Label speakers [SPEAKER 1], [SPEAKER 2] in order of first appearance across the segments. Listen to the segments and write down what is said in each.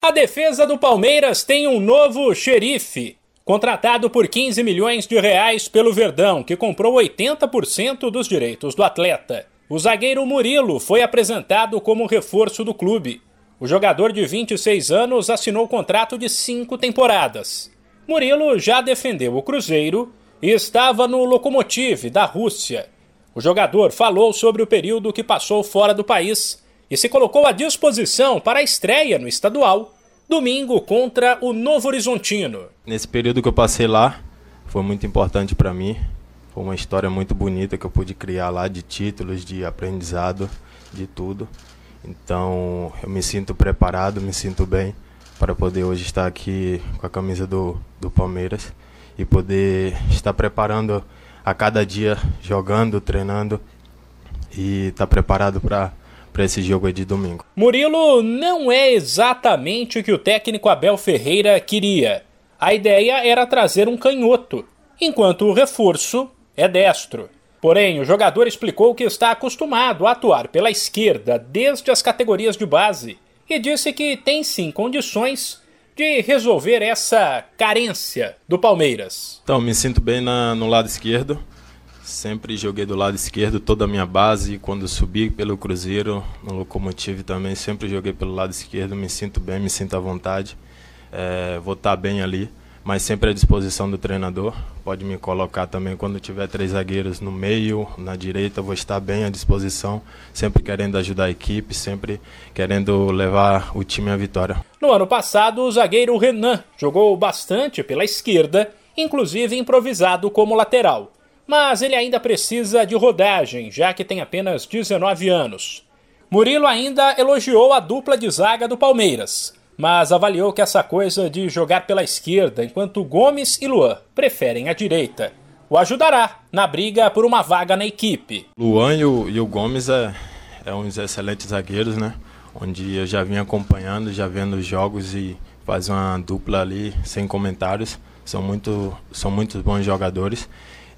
[SPEAKER 1] A defesa do Palmeiras tem um novo xerife, contratado por 15 milhões de reais pelo Verdão, que comprou 80% dos direitos do atleta. O zagueiro Murilo foi apresentado como reforço do clube. O jogador de 26 anos assinou contrato de cinco temporadas. Murilo já defendeu o Cruzeiro e estava no Lokomotiv da Rússia. O jogador falou sobre o período que passou fora do país e se colocou à disposição para a estreia no estadual domingo contra o Novo Horizontino.
[SPEAKER 2] Nesse período que eu passei lá, foi muito importante para mim. Foi uma história muito bonita que eu pude criar lá de títulos, de aprendizado, de tudo. Então, eu me sinto preparado, me sinto bem para poder hoje estar aqui com a camisa do, do Palmeiras e poder estar preparando a cada dia, jogando, treinando e estar preparado para para esse jogo aí de domingo.
[SPEAKER 1] Murilo não é exatamente o que o técnico Abel Ferreira queria. A ideia era trazer um canhoto, enquanto o reforço é destro. Porém, o jogador explicou que está acostumado a atuar pela esquerda desde as categorias de base e disse que tem sim condições de resolver essa carência do Palmeiras.
[SPEAKER 2] Então, me sinto bem na, no lado esquerdo. Sempre joguei do lado esquerdo toda a minha base. Quando subi pelo Cruzeiro, no Locomotive também, sempre joguei pelo lado esquerdo. Me sinto bem, me sinto à vontade. É, vou estar bem ali, mas sempre à disposição do treinador. Pode me colocar também quando tiver três zagueiros no meio, na direita, vou estar bem à disposição. Sempre querendo ajudar a equipe, sempre querendo levar o time à vitória.
[SPEAKER 1] No ano passado, o zagueiro Renan jogou bastante pela esquerda, inclusive improvisado como lateral mas ele ainda precisa de rodagem, já que tem apenas 19 anos. Murilo ainda elogiou a dupla de zaga do Palmeiras, mas avaliou que essa coisa de jogar pela esquerda enquanto Gomes e Luan preferem a direita o ajudará na briga por uma vaga na equipe.
[SPEAKER 2] Luan e o, e o Gomes é, é uns excelentes zagueiros, né? Onde eu já vim acompanhando, já vendo os jogos e faz uma dupla ali sem comentários. São muito, são muitos bons jogadores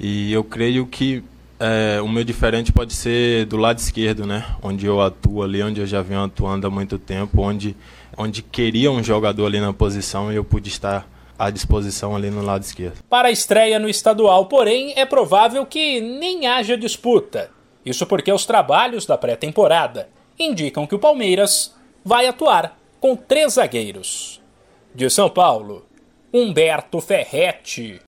[SPEAKER 2] e eu creio que é, o meu diferente pode ser do lado esquerdo, né? Onde eu atuo ali, onde eu já venho atuando há muito tempo, onde, onde queria um jogador ali na posição e eu pude estar à disposição ali no lado esquerdo.
[SPEAKER 1] Para a estreia no estadual, porém, é provável que nem haja disputa. Isso porque os trabalhos da pré-temporada indicam que o Palmeiras vai atuar com três zagueiros. De São Paulo, Humberto Ferretti.